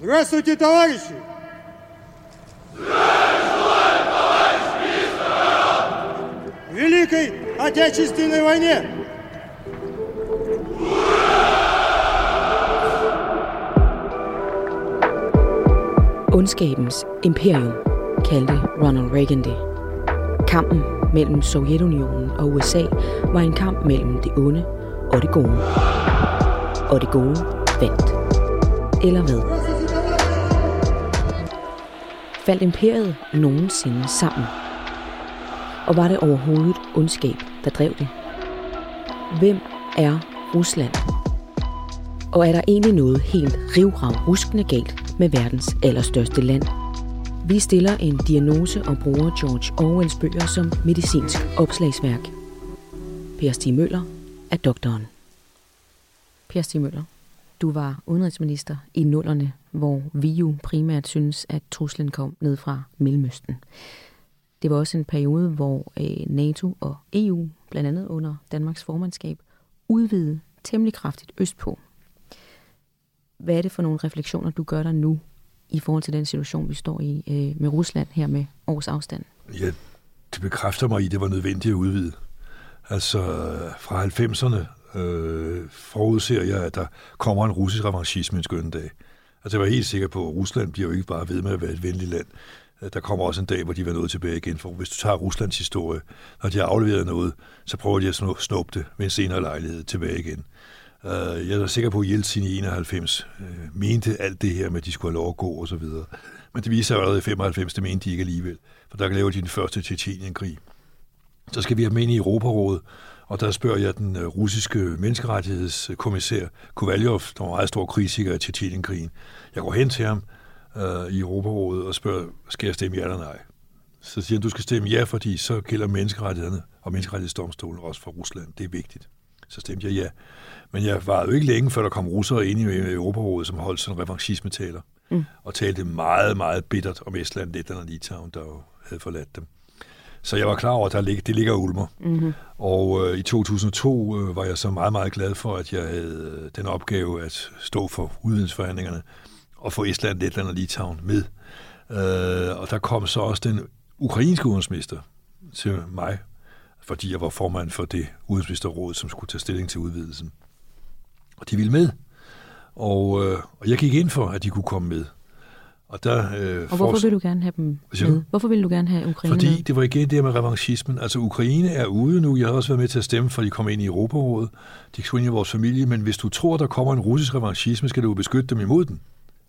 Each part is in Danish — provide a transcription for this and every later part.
Здравствуйте, товарищи! В Великой Отечественной войне Ondskabens imperium kaldte Ronald Reagan det. Kampen mellem Sovjetunionen og USA var en kamp mellem det onde og det gode. Og det gode vandt. Eller hvad? Faldt imperiet nogensinde sammen? Og var det overhovedet ondskab, der drev det? Hvem er Rusland? Og er der egentlig noget helt rivrav ruskende galt med verdens allerstørste land? Vi stiller en diagnose og bruger George Orwells bøger som medicinsk opslagsværk. Per Stig Møller er doktoren. Per Stig Møller, du var udenrigsminister i nullerne, hvor vi jo primært synes, at truslen kom ned fra Mellemøsten. Det var også en periode, hvor øh, NATO og EU, blandt andet under Danmarks formandskab, udvidede temmelig kraftigt østpå. Hvad er det for nogle refleksioner, du gør dig nu i forhold til den situation, vi står i øh, med Rusland her med års afstand? Ja, det bekræfter mig i, at det var nødvendigt at udvide. Altså fra 90'erne øh, forudser jeg, at der kommer en russisk revanchisme en skøn dag. Altså jeg var helt sikker på, at Rusland bliver jo ikke bare ved med at være et venligt land. Øh, der kommer også en dag, hvor de vil noget tilbage igen. For hvis du tager Ruslands historie, når de har afleveret noget, så prøver de at snuppe det med en senere lejlighed tilbage igen. Øh, jeg er sikker på, at Jeltsin i 91 øh, mente alt det her med, at de skulle have lov at gå og så videre. Men det viser sig allerede i 95, det mente de ikke alligevel. For der laver de den første Tjetjenien-krig. Så skal vi have med ind i Europarådet, og der spørger jeg den uh, russiske menneskerettighedskommissær Kovalyov, der var meget stor kritiker af Tjetjenien-krigen. Jeg går hen til ham uh, i Europarådet og spørger, skal jeg stemme ja eller nej? Så siger han, du skal stemme ja, fordi så gælder menneskerettighederne og menneskerettighedsdomstolen også for Rusland. Det er vigtigt. Så stemte jeg ja. Men jeg var jo ikke længe, før der kom russere ind i Europarådet, som holdt sådan revanchismetaler, mm. og talte meget, meget bittert om Estland, Letland og Litauen, der jo havde forladt dem. Så jeg var klar over, at der lig, det ligger ulmer. Mm-hmm. Og øh, i 2002 øh, var jeg så meget, meget glad for, at jeg havde øh, den opgave at stå for udvidelsesforhandlingerne og få Estland, Letland og Litauen med. Øh, og der kom så også den ukrainske udenrigsminister til mig, fordi jeg var formand for det udenrigsministerråd, som skulle tage stilling til udvidelsen. Og de ville med. Og, øh, og jeg gik ind for, at de kunne komme med. Og, der, øh, og hvorfor vil du gerne have dem med? Hvorfor vil du gerne have Ukraine Fordi med? det var igen det med revanchismen. Altså Ukraine er ude nu. Jeg har også været med til at stemme, for de kommer ind i Europarådet. De skal ind i vores familie. Men hvis du tror, der kommer en russisk revanchisme, skal du beskytte dem imod den.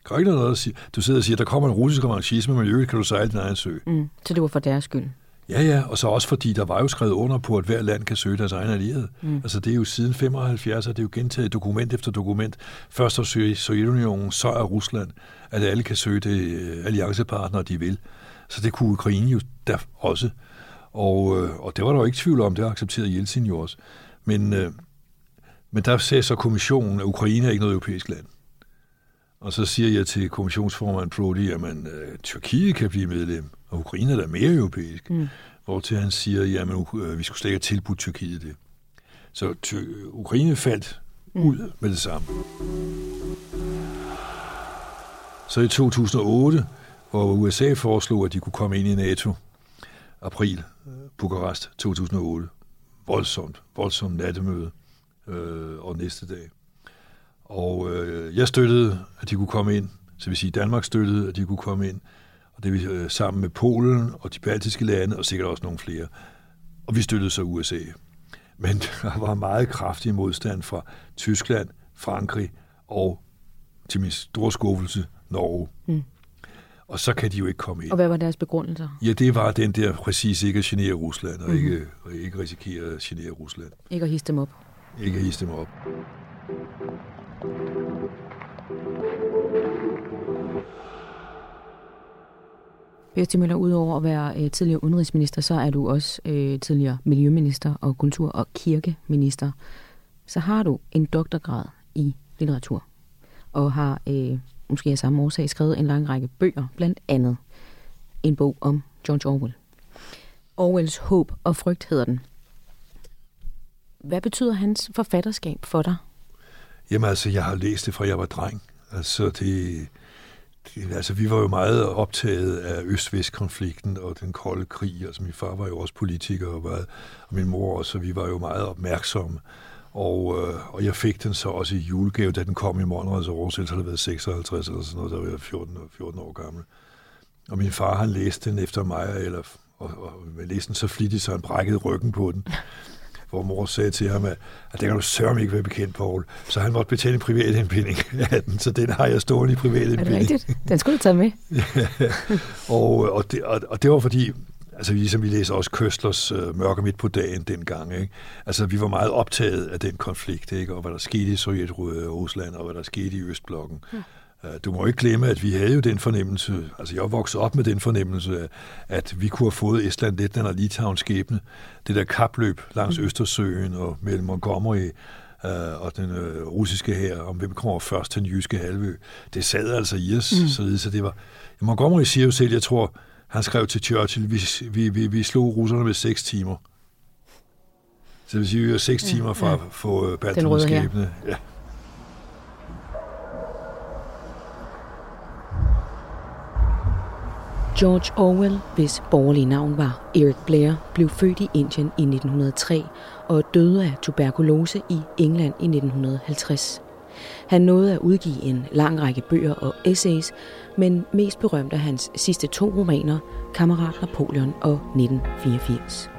Kan ikke noget at sige. Du sidder og siger, der kommer en russisk revanchisme, men i øvrigt kan du sejle din egen sø. Mm, så det var for deres skyld? Ja, ja, og så også fordi der var jo skrevet under på, at hver land kan søge deres egen allierede. Mm. Altså det er jo siden 75, og det er jo gentaget dokument efter dokument. Først er Sovjetunionen, så er Rusland, at alle kan søge det øh, alliancepartner, de vil. Så det kunne Ukraine jo der også. Og, øh, og det var der jo ikke tvivl om, det accepterede Jeltsin jo også. Men, øh, men der sagde så kommissionen, at Ukraine er ikke noget europæisk land. Og så siger jeg til kommissionsformand Prodi, at man, Tyrkiet kan blive medlem, og Ukraine er da mere europæisk. Mm. Hvor til han siger, at uh, vi skulle slet ikke have tilbudt Tyrkiet det. Så ty- Ukraine faldt mm. ud med det samme. Så i 2008, hvor USA foreslog, at de kunne komme ind i NATO, april, Bukarest 2008, voldsomt, voldsomt nattemøde, øh, og næste dag. Og øh, jeg støttede, at de kunne komme ind. Så vil sige, Danmark støttede, at de kunne komme ind. Og det vil øh, sammen med Polen og de baltiske lande, og sikkert også nogle flere. Og vi støttede så USA. Men der var meget kraftig modstand fra Tyskland, Frankrig og til min store skuffelse, Norge. Mm. Og så kan de jo ikke komme ind. Og hvad var deres begrundelser? Ja, det var den der præcis ikke at genere Rusland, og mm-hmm. ikke, og ikke risikere at genere Rusland. Ikke at hisse dem op. Ikke at hisse dem op. Birgit Møller, udover at være øh, tidligere udenrigsminister, så er du også øh, tidligere miljøminister og kultur- og kirkeminister. Så har du en doktorgrad i litteratur, og har øh, måske af samme årsag skrevet en lang række bøger, blandt andet en bog om George Orwell. Orwells håb og frygt hedder den. Hvad betyder hans forfatterskab for dig? Jamen altså, jeg har læst det fra jeg var dreng. Altså, det, det, altså, vi var jo meget optaget af Øst-Vest-konflikten og den kolde krig. Altså, min far var jo også politiker, og, var, og min mor også, så vi var jo meget opmærksomme. Og, øh, og jeg fik den så også i julegave, da den kom i morgen, oversættelse, har det været 56 eller sådan noget, der var jeg 14, 14 år gammel. Og min far, han læste den efter mig, eller, og, og læste den så flittigt, så han brækkede ryggen på den hvor mor sagde til ham, at, at det kan du sørge ikke være bekendt, Paul. Så han måtte betale en privat indbinding af den, så den har jeg stående i privat indbinding. Er det rigtigt? Den skulle du tage med. og, og, det, og, og det var fordi, altså ligesom vi læser også Køstlers øh, Mørke midt på dagen dengang, ikke? Altså vi var meget optaget af den konflikt, ikke? Og hvad der skete i Sovjet-Rusland, og hvad der skete i Østblokken. Ja. Øh, du må ikke glemme, at vi havde jo den fornemmelse, altså jeg voksede op med den fornemmelse, at vi kunne have fået Estland, Letland og Litauen skæbne. Det der kapløb langs mm. Østersøen og mellem Montgomery øh, og den øh, russiske her, om hvem kommer først til den jyske halvø. Det sad altså i os, mm. så, så det var... Montgomery siger jo selv, jeg tror, han skrev til Churchill, vi, vi, vi, vi slog russerne med seks timer. Så det vil sige, vi var seks timer fra at få Baltimore skæbne. Ja. George Orwell, hvis borgerlige navn var Eric Blair, blev født i Indien i 1903 og døde af tuberkulose i England i 1950. Han nåede at udgive en lang række bøger og essays, men mest berømt er hans sidste to romaner, Kammerat Napoleon og 1984.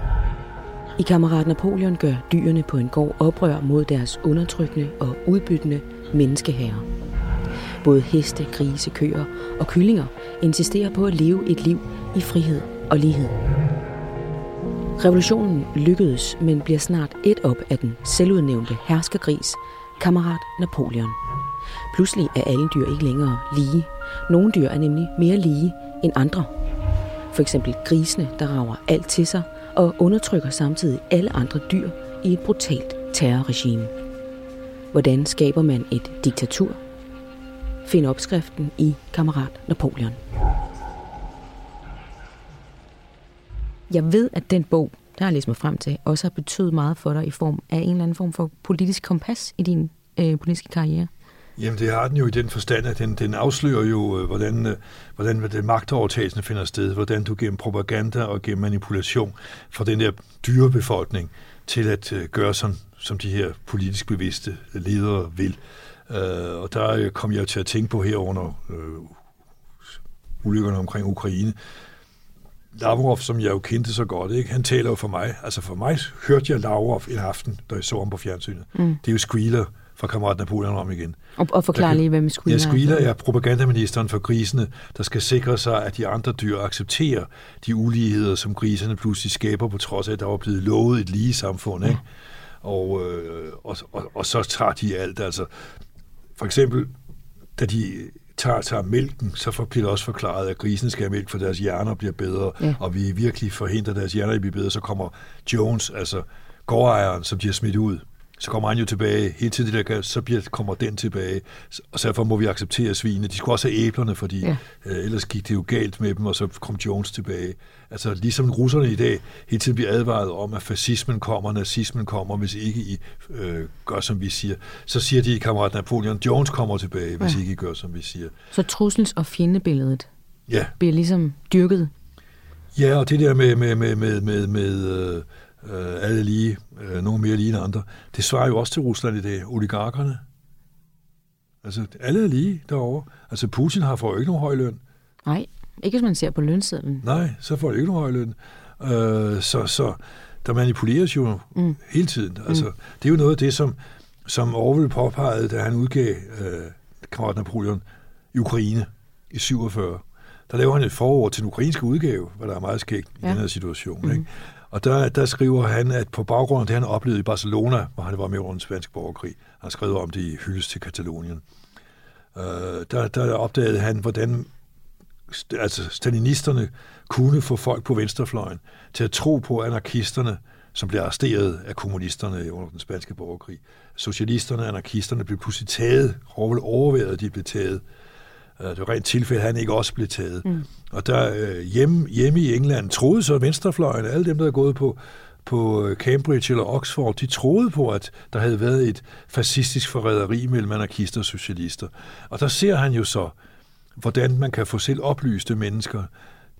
I Kammerat Napoleon gør dyrene på en gård oprør mod deres undertrykkende og udbyttende menneskeherrer. Både heste, grise, køer og kyllinger insisterer på at leve et liv i frihed og lighed. Revolutionen lykkedes, men bliver snart et op af den selvudnævnte herskergris, kammerat Napoleon. Pludselig er alle dyr ikke længere lige. Nogle dyr er nemlig mere lige end andre. For eksempel grisene, der rager alt til sig og undertrykker samtidig alle andre dyr i et brutalt terrorregime. Hvordan skaber man et diktatur? Find opskriften i Kammerat Napoleon. Jeg ved, at den bog, der har læst mig frem til, også har betydet meget for dig i form af en eller anden form for politisk kompas i din øh, politiske karriere. Jamen, det har den jo i den forstand, at den, den afslører jo, øh, hvordan, øh, hvordan det magtovertagelsen finder sted, hvordan du gennem propaganda og gennem manipulation får den der dyre befolkning til at øh, gøre, som, som de her politisk bevidste ledere vil. Øh, og der kom jeg til at tænke på her under øh, ulykkerne omkring Ukraine. Lavrov, som jeg jo kendte så godt, ikke? han taler jo for mig. Altså for mig hørte jeg Lavrov en aften, da jeg så ham på fjernsynet. Mm. Det er jo Squealer fra Kammerat Napoleon om igen. Og, og forklar lige, hvem Squealer er. Ja, Squealer er propagandaministeren for grisene, der skal sikre sig, at de andre dyr accepterer de uligheder, som griserne pludselig skaber, på trods af, at der var blevet lovet et lige samfund. Ikke? Ja. Og, øh, og, og, og så tager de alt. Altså, for eksempel, da de tager, tager mælken, så bliver det også forklaret, at grisen skal have mælk, for deres hjerner bliver bedre, ja. og vi virkelig forhindrer deres hjerner at blive bedre, så kommer Jones, altså gårdejeren, som de har smidt ud, så kommer han jo tilbage. Hele tiden det der, så bliver, kommer den tilbage. Og så derfor må vi acceptere svinene. De skulle også have æblerne, fordi ja. øh, ellers gik det jo galt med dem, og så kom Jones tilbage. Altså ligesom russerne i dag hele tiden bliver advaret om, at fascismen kommer, nazismen kommer, hvis ikke I øh, gør, som vi siger. Så siger de, kammerat Napoleon, Jones kommer tilbage, hvis ja. ikke I gør, som vi siger. Så trussels- og fjendebilledet ja. bliver ligesom dyrket? Ja, og det der med, med, med, med, med, med øh, øh, alle lige, øh, nogle mere lige end andre. Det svarer jo også til Rusland i dag, oligarkerne. Altså, alle er lige derovre. Altså, Putin har får jo ikke nogen høj løn. Nej, ikke hvis man ser på lønsedlen. Nej, så får de ikke nogen høj løn. Øh, så, så der manipuleres jo mm. hele tiden. Altså, mm. Det er jo noget af det, som, som Orwell påpegede, da han udgav øh, kammerat Napoleon i Ukraine i 47. Der laver han et forord til den ukrainske udgave, hvor der er meget skægt ja. i den her situation. Mm. Ikke? Og der, der skriver han, at på baggrund af det, han oplevede i Barcelona, hvor han var med under den spanske borgerkrig, han skrev om det i Hyldes til Katalonien, øh, der, der opdagede han, hvordan altså stalinisterne kunne få folk på venstrefløjen til at tro på anarkisterne, som blev arresteret af kommunisterne under den spanske borgerkrig. Socialisterne og anarkisterne blev pludselig taget, overværet, at de blev taget. Øh, det var rent tilfælde, at han ikke også blev taget. Mm. Og der øh, hjemme, hjemme i England troede så venstrefløjen, alle dem, der er gået på, på øh, Cambridge eller Oxford, de troede på, at der havde været et fascistisk forræderi mellem anarkister og socialister. Og der ser han jo så, hvordan man kan få selv oplyste mennesker,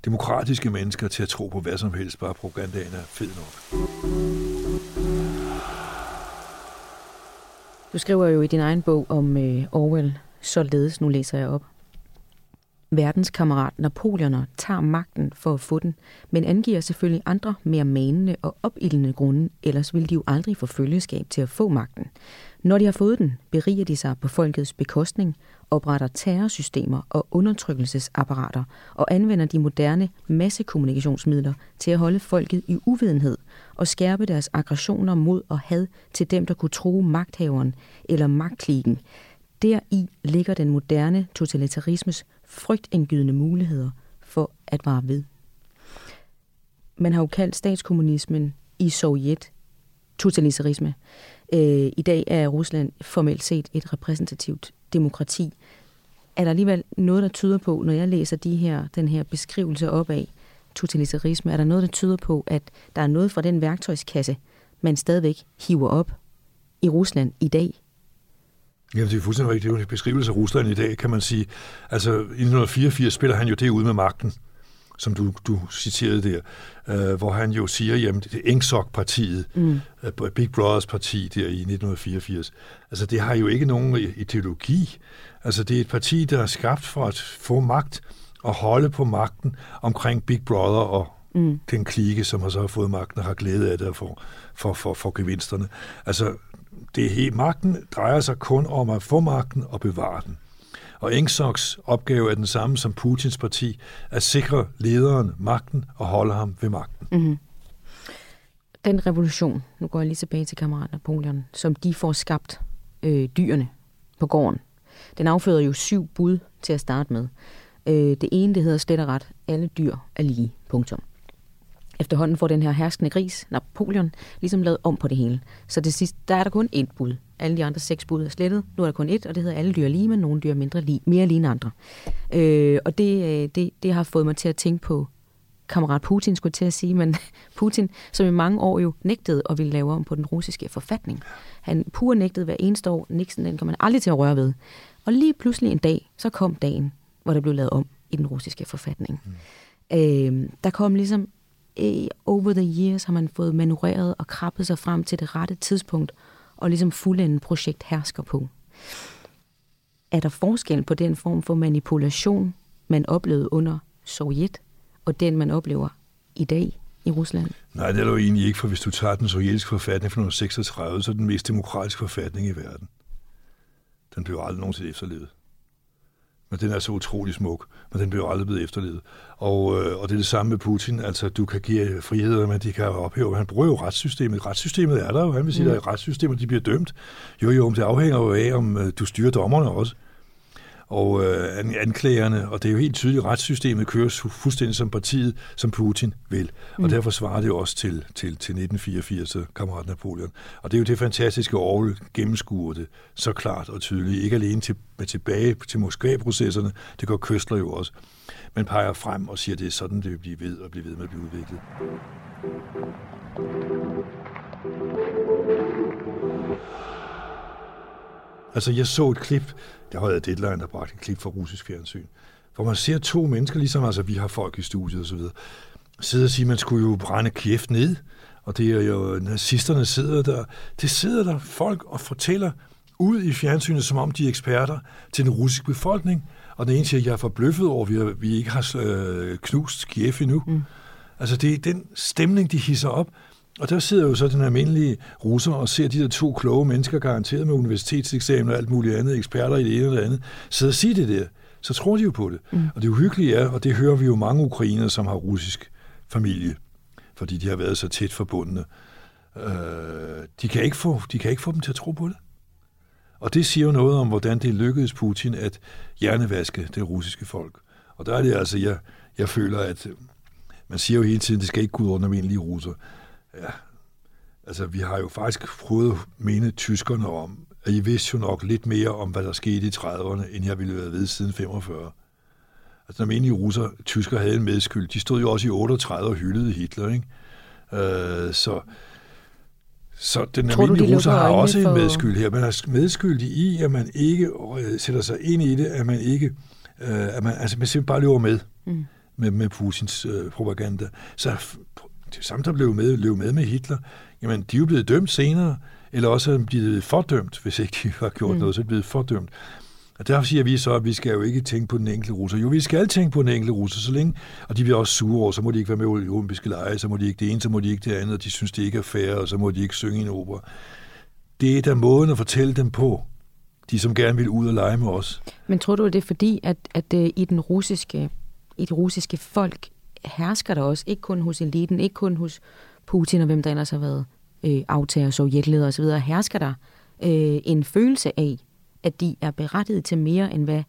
demokratiske mennesker til at tro på hvad som helst, bare propagandaen er fed nok. Du skriver jo i din egen bog om øh, Orwell, således, nu læser jeg op. Verdenskammerat Napoleoner tager magten for at få den, men angiver selvfølgelig andre mere manende og opildende grunde, ellers vil de jo aldrig få følgeskab til at få magten. Når de har fået den, beriger de sig på folkets bekostning, opretter terrorsystemer og undertrykkelsesapparater og anvender de moderne massekommunikationsmidler til at holde folket i uvidenhed og skærpe deres aggressioner mod og had til dem, der kunne true magthaveren eller magtklikken. Deri ligger den moderne totalitarismes frygtindgydende muligheder for at vare ved. Man har jo kaldt statskommunismen i Sovjet totalitarisme. Øh, I dag er Rusland formelt set et repræsentativt demokrati. Er der alligevel noget, der tyder på, når jeg læser de her, den her beskrivelse op af totalitarisme, er der noget, der tyder på, at der er noget fra den værktøjskasse, man stadigvæk hiver op i Rusland i dag? Jamen, det er fuldstændig rigtigt. Det er en beskrivelse af Rusland i dag, kan man sige. Altså, i 1984 spiller han jo det ud med magten som du, du citerede der, øh, hvor han jo siger, jamen det er Engsok-partiet, mm. uh, Big Brothers parti der i 1984, altså det har jo ikke nogen ideologi. Altså det er et parti, der er skabt for at få magt og holde på magten omkring Big Brother og mm. den klike, som har så fået magten og har glæde af det for, for, for, for gevinsterne. Altså det, magten drejer sig kun om at få magten og bevare den. Og Engsoks opgave er den samme som Putins parti, at sikre lederen magten og holde ham ved magten. Mm-hmm. Den revolution, nu går jeg lige tilbage til kammerat Napoleon, som de får skabt øh, dyrene på gården, den afføder jo syv bud til at starte med. Øh, det ene, det hedder slet og ret, alle dyr er lige, punktum. Efterhånden får den her herskende gris, Napoleon, ligesom lavet om på det hele. Så det sidste, der er der kun et bud. Alle de andre seks bud er slettet. Nu er der kun et, og det hedder alle dyr lige, men nogle dyr mindre lige, mere lige end andre. Øh, og det, øh, det, det har fået mig til at tænke på kammerat Putin, skulle til at sige, men Putin, som i mange år jo nægtede at ville lave om på den russiske forfatning. Han pur nægtede hver eneste år, Nixon, den kan man aldrig til at røre ved. Og lige pludselig en dag, så kom dagen, hvor der blev lavet om i den russiske forfatning. Mm. Øh, der kom ligesom over the years har man fået manøvreret og krabbet sig frem til det rette tidspunkt og ligesom fuldende projekt hersker på. Er der forskel på den form for manipulation, man oplevede under Sovjet, og den, man oplever i dag i Rusland? Nej, det er der jo egentlig ikke, for hvis du tager den sovjetiske forfatning fra 1936, så er den mest demokratiske forfatning i verden. Den blev aldrig nogensinde efterlevet men den er så utrolig smuk, men den bliver aldrig blevet efterlevet. Og, øh, og det er det samme med Putin, altså du kan give friheder, men de kan ophæve. Han bruger jo retssystemet. Retssystemet er der jo. Han vil sige, mm. at retssystemet de bliver dømt. Jo, jo, det afhænger jo af, om øh, du styrer dommerne også og øh, anklagerne, og det er jo helt tydeligt, at retssystemet kører fuldstændig som partiet, som Putin vil. Og mm. derfor svarer det også til, til, til 1984, kammerat Napoleon. Og det er jo det fantastiske Orwell gennemskuer det så klart og tydeligt. Ikke alene til, med tilbage til Moskva-processerne, det går Køstler jo også. Men peger frem og siger, at det er sådan, det vil blive ved og blive ved med at blive udviklet. Altså, jeg så et klip, der var Deadline, der bragte et klip fra russisk fjernsyn, hvor man ser to mennesker, ligesom altså, vi har folk i studiet og så videre, sidder og siger, at man skulle jo brænde Kiev ned, og det er jo, nazisterne sidder der, det sidder der folk og fortæller ud i fjernsynet, som om de er eksperter til den russiske befolkning, og den ene siger, at jeg er forbløffet over, at vi, vi ikke har øh, knust Kiev endnu. Mm. Altså, det er den stemning, de hisser op, og der sidder jo så den almindelige russer og ser de der to kloge mennesker, garanteret med universitetseksamen og alt muligt andet, eksperter i det ene og det andet, sidde og sige det der. Så tror de jo på det. Mm. Og det uhyggelige er, og det hører vi jo mange ukrainere, som har russisk familie, fordi de har været så tæt forbundne. Øh, de, kan ikke få, de kan ikke få dem til at tro på det. Og det siger jo noget om, hvordan det lykkedes Putin at hjernevaske det russiske folk. Og der er det altså, jeg, jeg føler, at man siger jo hele tiden, at det skal ikke gå ud den almindelige russer. Ja, altså vi har jo faktisk prøvet at minde tyskerne om, at I vidste jo nok lidt mere om, hvad der skete i 30'erne, end jeg ville have ved siden 45. Altså, når menige russer, tysker havde en medskyld, de stod jo også i 38 og hyldede Hitler, ikke? Øh, så, så den Tror almindelige du, russer har også for... en medskyld her. Man er medskyldig i, at man ikke øh, sætter sig ind i det, at man ikke øh, at man, altså, man simpelthen bare løber med, mm. med, med Putins øh, propaganda. Så det samme, der blev med, løb med med Hitler, jamen, de er jo blevet dømt senere, eller også er de blevet fordømt, hvis ikke de har gjort mm. noget, så er de blevet fordømt. Og derfor siger vi så, at vi skal jo ikke tænke på den enkelte russer. Jo, vi skal tænke på den enkelte russer, så længe, og de bliver også sure over, så må de ikke være med i olympiske lege, så må de ikke det ene, så må de ikke det andet, og de synes, det ikke er fair, og så må de ikke synge en opera. Det er da måden at fortælle dem på, de som gerne vil ud og lege med os. Men tror du, det er fordi, at, at uh, i den russiske, i det russiske folk hersker der også, ikke kun hos eliten, ikke kun hos Putin og hvem der ellers har været øh, aftager, sovjetleder osv., hersker der øh, en følelse af, at de er berettiget til mere, end hvad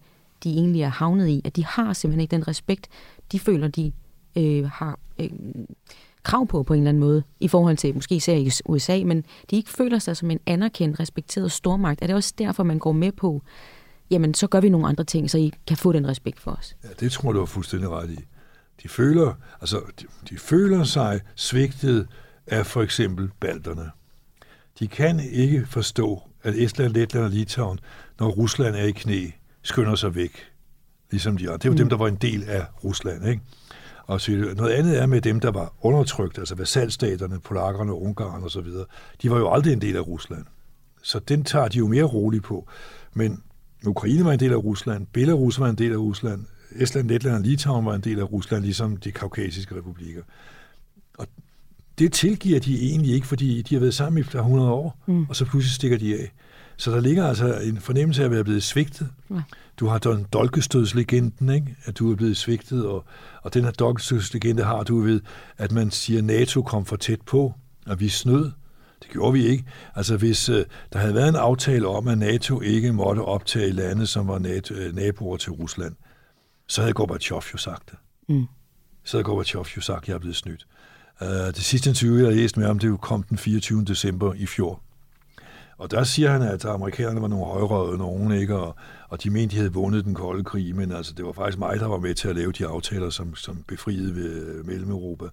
de egentlig er havnet i. At de har simpelthen ikke den respekt, de føler, de øh, har øh, krav på på en eller anden måde, i forhold til måske især i USA, men de ikke føler sig som en anerkendt, respekteret stormagt. Er det også derfor, man går med på, jamen så gør vi nogle andre ting, så I kan få den respekt for os? Ja, det tror du er fuldstændig ret i. De føler, altså, de, de føler sig svigtet af for eksempel balterne. De kan ikke forstå, at Estland, Letland og Litauen, når Rusland er i knæ, skynder sig væk, ligesom de andre. Det var mm. dem, der var en del af Rusland, ikke? Og så noget andet er med dem, der var undertrykt, altså vasalstaterne, polakkerne, så videre. De var jo aldrig en del af Rusland. Så den tager de jo mere roligt på. Men Ukraine var en del af Rusland, Belarus var en del af Rusland, Estland, Letland og Litauen var en del af Rusland, ligesom de kaukasiske republikker. Og det tilgiver de egentlig ikke, fordi de har været sammen i flere hundrede år, mm. og så pludselig stikker de af. Så der ligger altså en fornemmelse af at være blevet svigtet. Ja. Du har den dolkestødslegenden, ikke? at du er blevet svigtet, og, og den her dolkestødslegende har du ved, at man siger, at NATO kom for tæt på, og vi snød. Det gjorde vi ikke. Altså hvis uh, der havde været en aftale om, at NATO ikke måtte optage lande, som var NATO, uh, naboer til Rusland, så havde Gorbachev jo sagt det. Mm. Så havde Gorbachev jo sagt, at jeg er blevet snydt. Uh, det sidste interview, jeg har læst med om, det kom den 24. december i fjor. Og der siger han, at amerikanerne var nogle højrøde nogen, ikke? Og, og de mente, de havde vundet den kolde krig, men altså, det var faktisk mig, der var med til at lave de aftaler, som, som befriede ved Mellem-Europa.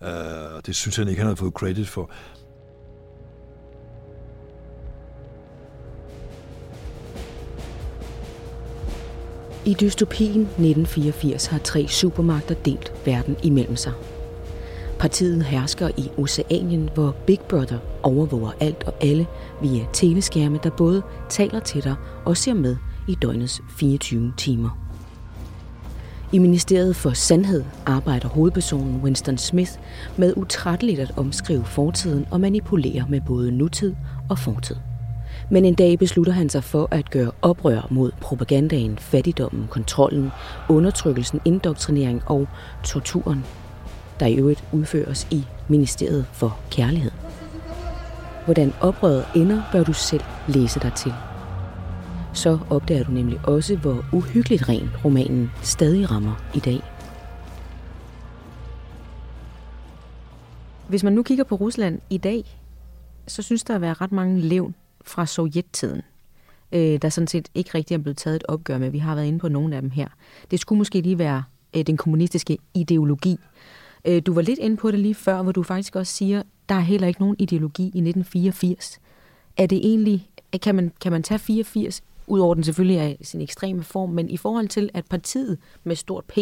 Uh, det synes han ikke, han havde fået credit for. I dystopien 1984 har tre supermagter delt verden imellem sig. Partiet hersker i Oceanien, hvor Big Brother overvåger alt og alle via teleskærme, der både taler til dig og ser med i døgnets 24 timer. I Ministeriet for Sandhed arbejder hovedpersonen Winston Smith med utrætteligt at omskrive fortiden og manipulere med både nutid og fortid. Men en dag beslutter han sig for at gøre oprør mod propagandaen, fattigdommen, kontrollen, undertrykkelsen, indoktrinering og torturen der i øvrigt udføres i Ministeriet for Kærlighed. Hvordan oprøret ender, bør du selv læse dig til. Så opdager du nemlig også, hvor uhyggeligt ren romanen stadig rammer i dag. Hvis man nu kigger på Rusland i dag, så synes der at være ret mange levn fra sovjettiden, øh, der sådan set ikke rigtig er blevet taget et opgør med. Vi har været inde på nogle af dem her. Det skulle måske lige være øh, den kommunistiske ideologi, Øh, du var lidt inde på det lige før, hvor du faktisk også siger, der er heller ikke nogen ideologi i 1984. Er det egentlig, øh, kan man, kan man tage 84, udover den selvfølgelig er sin ekstreme form, men i forhold til, at partiet med stort P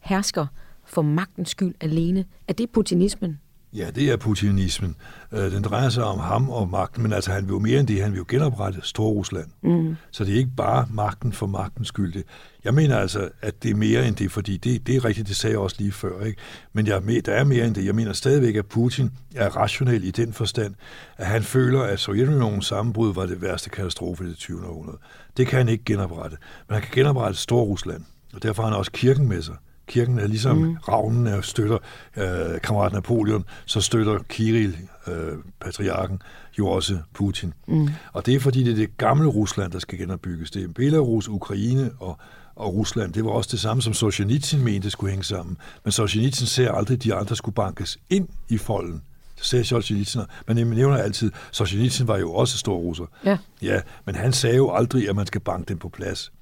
hersker for magtens skyld alene, er det putinismen? Ja, det er putinismen. Øh, den drejer sig om ham og magten, men altså han vil jo mere end det. Han vil jo genoprette Storrusland. Mm. Så det er ikke bare magten for magtens skyld. Jeg mener altså, at det er mere end det, fordi det, det er rigtigt, det sagde jeg også lige før. Ikke? Men jeg, der er mere end det. Jeg mener stadigvæk, at Putin er rationel i den forstand, at han føler, at Sovjetunionens sammenbrud var det værste katastrofe i det 20. århundrede. Det kan han ikke genoprette. Men han kan genoprette Storrusland, og derfor har han også kirken med sig. Kirken er ligesom mm. ravnen er støtter øh, kammerat Napoleon, så støtter Kirill, øh, patriarken, jo også Putin. Mm. Og det er fordi, det er det gamle Rusland, der skal genopbygges. Det er Belarus, Ukraine og, og Rusland. Det var også det samme, som Solzhenitsyn mente skulle hænge sammen. Men Solzhenitsyn ser aldrig, at de andre skulle bankes ind i folden. Det sagde Solzhenitsyn. Men jeg nævner altid, Solzhenitsyn var jo også stor russer. Ja. ja. Men han sagde jo aldrig, at man skal banke dem på plads.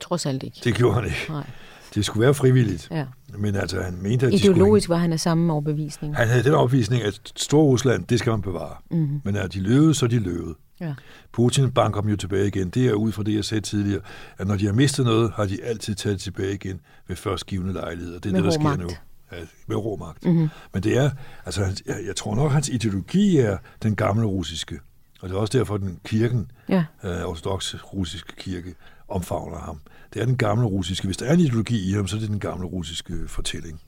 Trods alt ikke. Det gjorde han ikke. Nej. Det skulle være frivilligt. Ja. Men altså, han mente, at Ideologisk de skulle... var han af samme overbevisning. Han havde den overbevisning, at Storrusland, det skal man bevare. Mm-hmm. Men er de løvede, så de løvede. Ja. Putin banker dem jo tilbage igen. Det er ud fra det, jeg sagde tidligere, at når de har mistet noget, har de altid taget tilbage igen ved førstgivende lejligheder. Det er Med det, der sker rå nu. magt. Ja, med rå magt. Mm-hmm. Men det er, altså, jeg, jeg tror nok, hans ideologi er den gamle russiske. Og det er også derfor, at den kirken, Ja. øh, ortodoxe russiske kirke, omfavner ham. Det er den gamle russiske. Hvis der er en ideologi i ham, så er det den gamle russiske fortælling.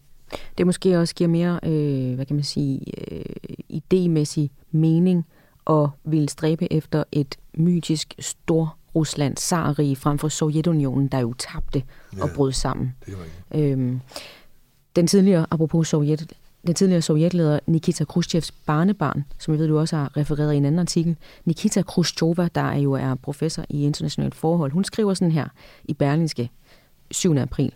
Det måske også giver mere, øh, hvad kan man sige, øh, idémæssig mening og vil stræbe efter et mytisk stor Rusland, tsarrige, frem for Sovjetunionen, der jo tabte og Ja. brød sammen. Det er rigtigt. Øhm, den tidligere, apropos Sovjet, den tidligere sovjetleder Nikita Khrushchevs barnebarn, som jeg ved, du også har refereret i en anden artikel, Nikita Khrushcheva, der er jo er professor i internationalt forhold, hun skriver sådan her i Berlingske 7. april.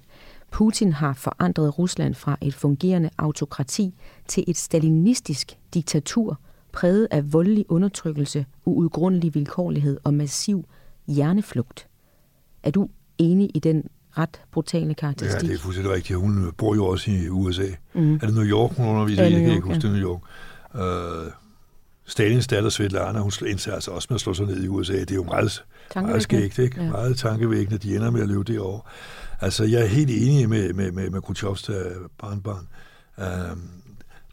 Putin har forandret Rusland fra et fungerende autokrati til et stalinistisk diktatur, præget af voldelig undertrykkelse, uudgrundelig vilkårlighed og massiv hjerneflugt. Er du enig i den ret brutale Ja, karakteristik? det er fuldstændig rigtigt. Hun bor jo også i USA. Mm. Er det New York, hun underviser Ja, Jeg kan ikke huske det, New York. Uh, Stalins datter Svetlana, hun indser altså også med at slå sig ned i USA. Det er jo meget, meget skægt, ikke? Ja. Ja. Meget tankevækkende, de ender med at leve derovre. Altså, jeg er helt enig med, med, med, med Khrushchevs øh, barnbarn. Uh,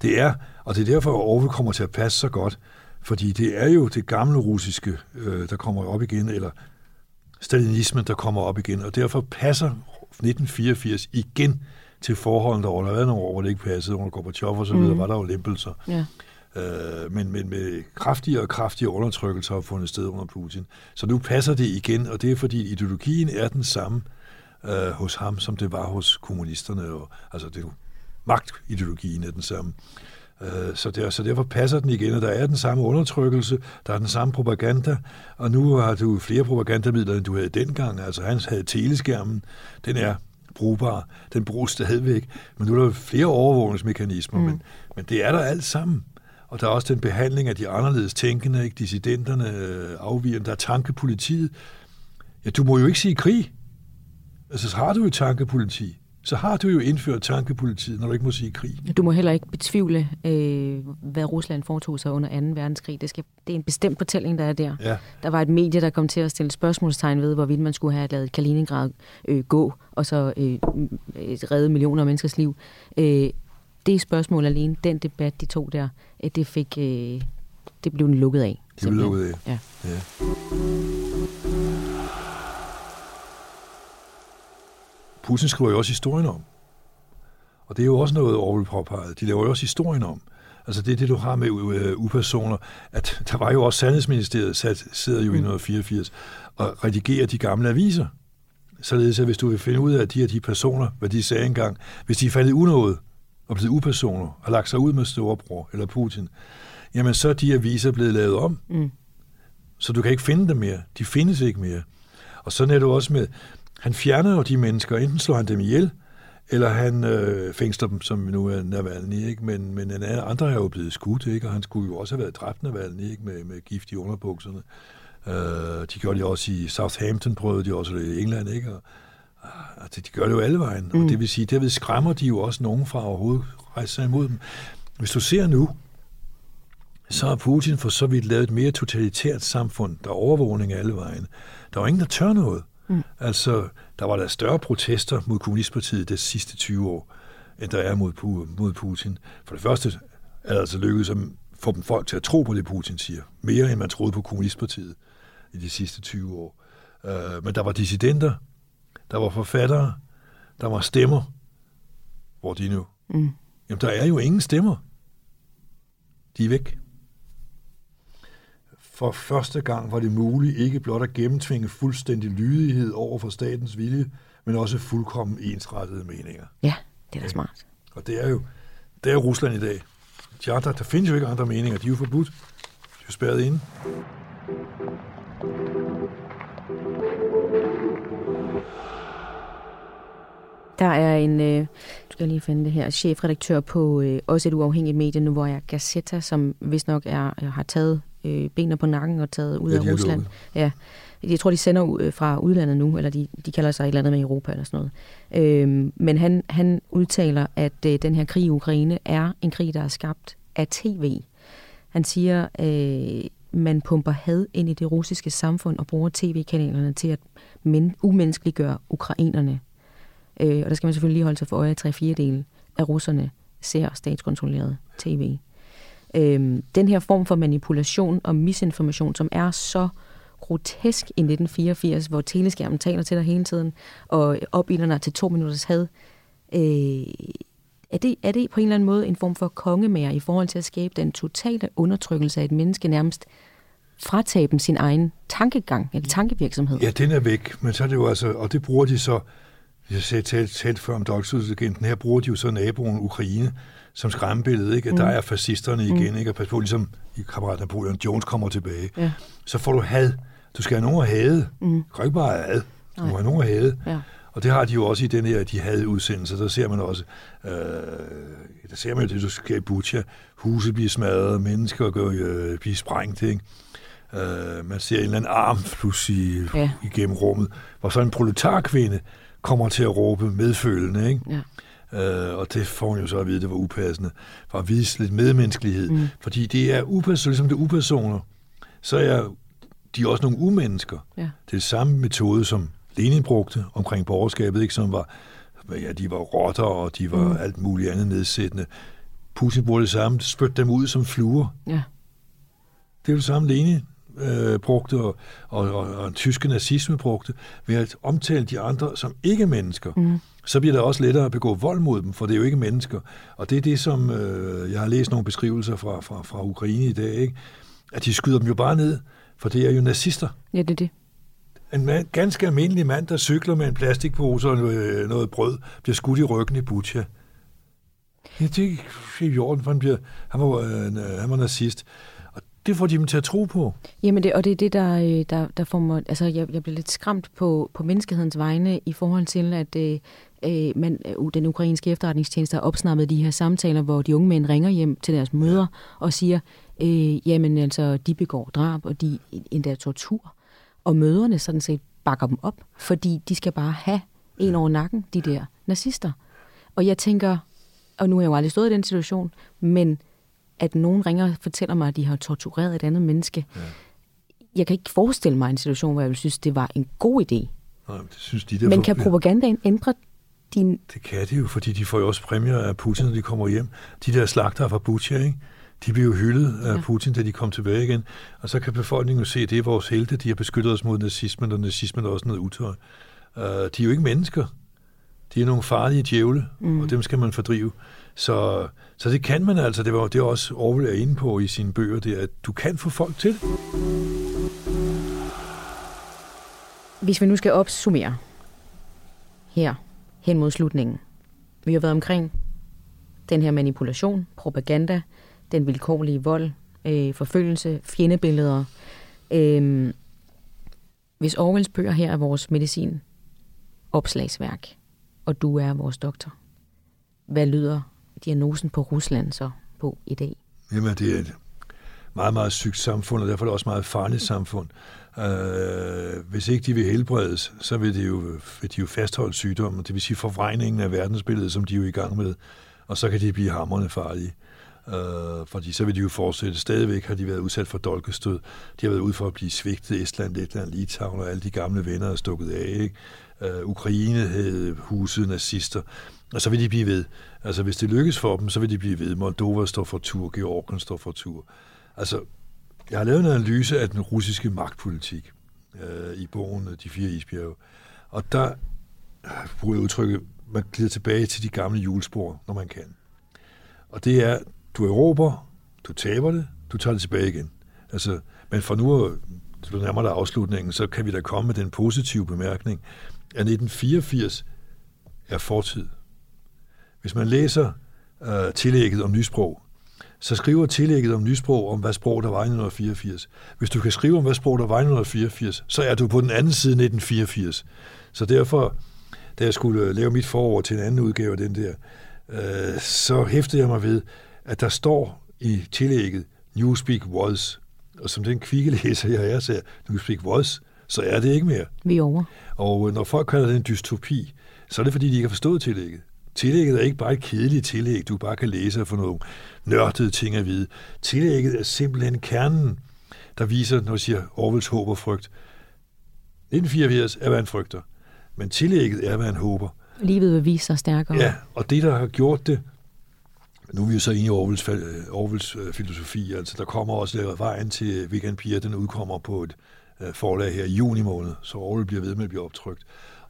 det er, og det er derfor, at Orwell kommer til at passe så godt, fordi det er jo det gamle russiske, øh, der kommer op igen, eller stalinismen, der kommer op igen, og derfor passer 1984 igen til forholdene derovre. Der har været nogle år, hvor det ikke passede under Gorbachev og så videre, mm. var der jo lempelser. Ja. Øh, men, men med kraftigere og kraftigere undertrykkelser har fundet sted under Putin. Så nu passer det igen, og det er fordi ideologien er den samme øh, hos ham, som det var hos kommunisterne. Og, altså det magtideologien er den samme. Øh, Så, der, så derfor passer den igen, og der er den samme undertrykkelse, der er den samme propaganda, og nu har du flere propagandamidler, end du havde dengang. Altså han havde teleskærmen, den er brugbar, den bruges stadigvæk, men nu er der flere overvågningsmekanismer, mm. men, men det er der alt sammen. Og der er også den behandling af de anderledes tænkende, ikke? dissidenterne, øh, afvigerne, der er tankepolitiet. Ja, du må jo ikke sige krig. Altså, så har du jo tankepoliti. Så har du jo indført tankepolitiet, når du ikke må sige krig. Du må heller ikke betvivle, øh, hvad Rusland foretog sig under 2. verdenskrig. Det, skal, det er en bestemt fortælling, der er der. Ja. Der var et medie, der kom til at stille spørgsmålstegn ved, hvorvidt man skulle have lavet Kaliningrad øh, gå, og så øh, øh, redde millioner af menneskers liv. Øh, det spørgsmål alene, den debat, de tog der, øh, det fik, øh, det blev den lukket af. De blev lukket af. Ja. Ja. Putin skriver jo også historien om. Og det er jo også noget, Orwell påpegede. De laver jo også historien om. Altså det er det, du har med øh, upersoner, at der var jo også Sandhedsministeriet, sat, sidder jo mm. i 1984, og redigerer de gamle aviser. Således at hvis du vil finde ud af, at de her de personer, hvad de sagde engang, hvis de er faldet i unåde og blevet upersoner, og lagt sig ud med storebror eller Putin, jamen så er de aviser blevet lavet om. Mm. Så du kan ikke finde dem mere. De findes ikke mere. Og sådan er det også med, han fjerner jo de mennesker, enten slår han dem ihjel, eller han øh, fængsler dem, som nu er Navalny, ikke? Men, men en anden- andre er jo blevet skudt, ikke? Og han skulle jo også have været dræbt Navalny, ikke? Med, med gift i underbukserne. Øh, de gjorde det også i Southampton, prøvede de også i England, ikke? Og, altså, de gør det jo alle vejen. Mm. Og det vil sige, derved skræmmer de jo også nogen fra overhovedet rejse sig imod dem. Hvis du ser nu, så har Putin for så vidt lavet et mere totalitært samfund. Der er overvågning af alle vejen. Der var ingen, der tør noget. Mm. Altså, der var der større protester mod kommunistpartiet de sidste 20 år, end der er mod, mod Putin. For det første er det altså lykkedes at få dem folk til at tro på det, Putin siger. Mere end man troede på kommunistpartiet i de sidste 20 år. Uh, men der var dissidenter, der var forfattere, der var stemmer. Hvor er de nu? Mm. Jamen, der er jo ingen stemmer. De er væk. For første gang var det muligt ikke blot at gennemtvinge fuldstændig lydighed over for statens vilje, men også fuldkommen ensrettede meninger. Ja, det er da smart. Og det er jo, det er Rusland i dag. De andre, der findes jo ikke andre meninger. De er jo forbudt. De er jo spærret inde. Der er en, øh, skal lige finde det her, chefredaktør på øh, også et uafhængigt medie, nu hvor jeg Gazeta, som vist nok er, øh, har taget øh, benene på nakken og taget ud Ja, af Rusland. Ja. Jeg tror, de sender ud øh, fra udlandet nu, eller de, de kalder sig et eller andet med Europa eller sådan noget. Øhm, men han, han udtaler, at øh, den her krig i Ukraine er en krig, der er skabt af tv. Han siger, øh, man pumper had ind i det russiske samfund og bruger tv-kanalerne til at men, umenneskeliggøre ukrainerne. Øh, og der skal man selvfølgelig lige holde sig for øje, at tre fjerdedele af russerne ser statskontrolleret tv. Øh, den her form for manipulation og misinformation, som er så grotesk i 1984, hvor teleskærmen taler til dig hele tiden, og opilderne til to minutters had, øh, er det, er det på en eller anden måde en form for kongemager i forhold til at skabe den totale undertrykkelse af et menneske nærmest fratage dem sin egen tankegang eller tankevirksomhed? Ja, den er væk, men så er det jo altså, og det bruger de så, jeg sagde talt, talt før om Dolksudagenten, her bruger de jo så naboen Ukraine som skræmmebillede, ikke? at mm. der er fascisterne igen, mm. ikke? og pas på, ligesom i kammerat Napoleon Jones kommer tilbage, ja. så får du had. Du skal have nogen at hade. Mm. Du kan ikke bare have had. Du må have nogen at hade. Ja. Og det har de jo også i den her, de havde udsendelser. Der ser man også, øh, der ser man jo det, du skal i Butcha. Huse bliver smadret, mennesker går, øh, bliver sprængt, ikke? Øh, man ser en eller anden arm pludselig ja. igennem rummet, hvor så en proletarkvinde kommer til at råbe medfølende, ikke? Ja. Øh, og det får hun jo så at vide, at det var upassende, for at vise lidt medmenneskelighed. Mm. Fordi det er upersoner, ligesom det er upersoner, så er de også nogle umennesker. Ja. Det er samme metode, som Lenin brugte omkring borgerskabet, ikke, som var, ja, de var rotter, og de var mm. alt muligt andet nedsættende. Putin bruger det samme, spytte dem ud som fluer. Ja. Det er det samme, Lenin øh, brugte, og, og, og, og tyske nazisme brugte, ved at omtale de andre som ikke-mennesker. Mm. Så bliver det også lettere at begå vold mod dem, for det er jo ikke mennesker. Og det er det, som øh, jeg har læst nogle beskrivelser fra, fra, fra Ukraine i dag, ikke? at de skyder dem jo bare ned, for det er jo nazister. Ja, det er det. En mand, ganske almindelig mand, der cykler med en plastikpose og noget, noget brød, bliver skudt i ryggen i Butcha. Ja, det er i jorden, for han, bliver, han, var, øh, han var nazist. Og det får de dem til at tro på. Jamen, det, og det er det, der, øh, der, der får mig... Altså, jeg, jeg bliver lidt skræmt på, på menneskehedens vegne i forhold til, at øh, øh man, øh, den ukrainske efterretningstjeneste har opsnappet de her samtaler, hvor de unge mænd ringer hjem til deres møder ja. og siger, øh, jamen altså, de begår drab, og de endda tortur og møderne sådan set bakker dem op, fordi de skal bare have en over nakken, de der nazister. Og jeg tænker, og nu har jeg jo aldrig stået i den situation, men at nogen ringer og fortæller mig, at de har tortureret et andet menneske. Ja. Jeg kan ikke forestille mig en situation, hvor jeg vil synes, det var en god idé. Nej, det synes de, der men kan propagandaen ændre din... Det kan de jo, fordi de får jo også præmier af Putin, når de kommer hjem. De der slagter fra Butcher, ikke? de blev jo hyldet af. Putin, da de kom tilbage igen. Og så kan befolkningen jo se, at det er vores helte, de har beskyttet os mod nazismen, og nazismen er også noget utøj. Uh, de er jo ikke mennesker. De er nogle farlige djævle, mm. og dem skal man fordrive. Så, så det kan man altså. Det var det er også Orwell er inde på i sine bøger, det er, at du kan få folk til det. Hvis vi nu skal opsummere her hen mod slutningen. Vi har været omkring den her manipulation, propaganda, den vilkårlige vold, øh, forfølgelse, fjendebilleder. Øh, hvis Orwells bøger her er vores medicin opslagsværk, og du er vores doktor, hvad lyder diagnosen på Rusland så på i dag? Jamen, det er et meget, meget sygt samfund, og derfor er det også meget farligt samfund. Øh, hvis ikke de vil helbredes, så vil de jo, vil de jo fastholde sygdommen, det vil sige forvrængningen af verdensbilledet, som de er jo i gang med, og så kan de blive hammerne farlige. Øh, fordi så vil de jo fortsætte. Stadigvæk har de været udsat for dolkestød. De har været ude for at blive svigtet. Estland, Letland, Litauen og alle de gamle venner er stukket af. Ikke? Øh, Ukraine havde huset nazister. Og så vil de blive ved. Altså, hvis det lykkes for dem, så vil de blive ved. Moldova står for tur, Georgien står for tur. Altså, jeg har lavet en analyse af den russiske magtpolitik øh, i bogen øh, De fire isbjerge. Og der øh, bruger jeg udtrykket, man glider tilbage til de gamle julespor, når man kan. Og det er, du erobrer, du taber det, du tager det tilbage igen. Altså, men for nu, så nærmer der afslutningen, så kan vi da komme med den positive bemærkning, at 1984 er fortid. Hvis man læser øh, tillægget om nysprog, så skriver tillægget om nysprog om, hvad sprog der var i 1984. Hvis du kan skrive om, hvad sprog der var i 1984, så er du på den anden side 1984. Så derfor, da jeg skulle lave mit forår til en anden udgave af den der, uh, så hæftede jeg mig ved, at der står i tillægget Newspeak was, og som den kvikke læser jeg er, siger Newspeak was, så er det ikke mere. Vi er over. Og når folk kalder det en dystopi, så er det fordi, de ikke har forstået tillægget. Tillægget er ikke bare et kedeligt tillæg, du bare kan læse og få nogle nørdede ting at vide. Tillægget er simpelthen kernen. der viser, når jeg siger Orwells håb og frygt. 1984 er, hvad han frygter, men tillægget er, hvad han håber. Livet vil vise sig stærkere. Ja, og det, der har gjort det, nu er vi jo så inde i Orwells, Orwells øh, filosofi, altså der kommer også vejen til Vegan Piger, den udkommer på et øh, forlag her i juni måned, så Orwell bliver ved med at blive optrykt.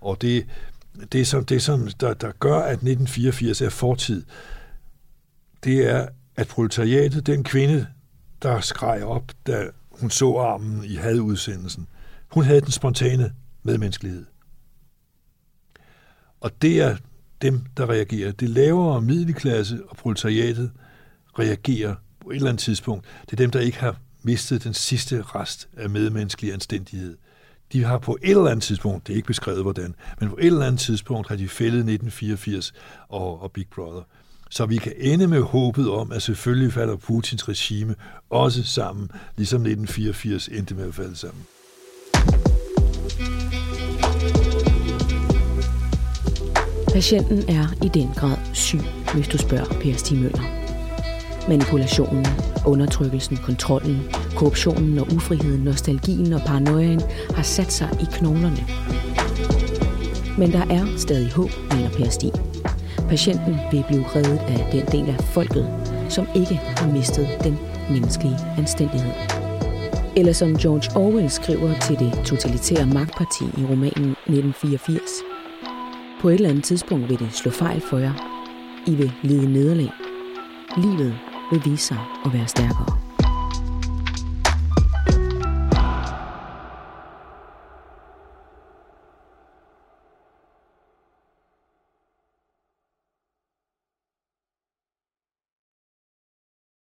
Og det, det, som, det som der, der gør, at 1984 er fortid, det er, at proletariatet, den kvinde, der skreg op, da hun så armen i hadudsendelsen, hun havde den spontane medmenneskelighed. Og det er dem, der reagerer. Det lavere middelklasse og proletariatet reagerer på et eller andet tidspunkt. Det er dem, der ikke har mistet den sidste rest af medmenneskelig anstændighed. De har på et eller andet tidspunkt, det er ikke beskrevet hvordan, men på et eller andet tidspunkt har de fældet 1984 og, og Big Brother. Så vi kan ende med håbet om, at selvfølgelig falder Putins regime også sammen, ligesom 1984 endte med at falde sammen. Patienten er i den grad syg, hvis du spørger Per Stig Møller. Manipulationen, undertrykkelsen, kontrollen, korruptionen og ufriheden, nostalgien og paranoien har sat sig i knoglerne. Men der er stadig håb, mener Per Stig. Patienten vil blive reddet af den del af folket, som ikke har mistet den menneskelige anstændighed. Eller som George Orwell skriver til det totalitære magtparti i romanen 1984. På et eller andet tidspunkt vil det slå fejl for jer. I vil lide nederlag. Livet vil vise sig at være stærkere.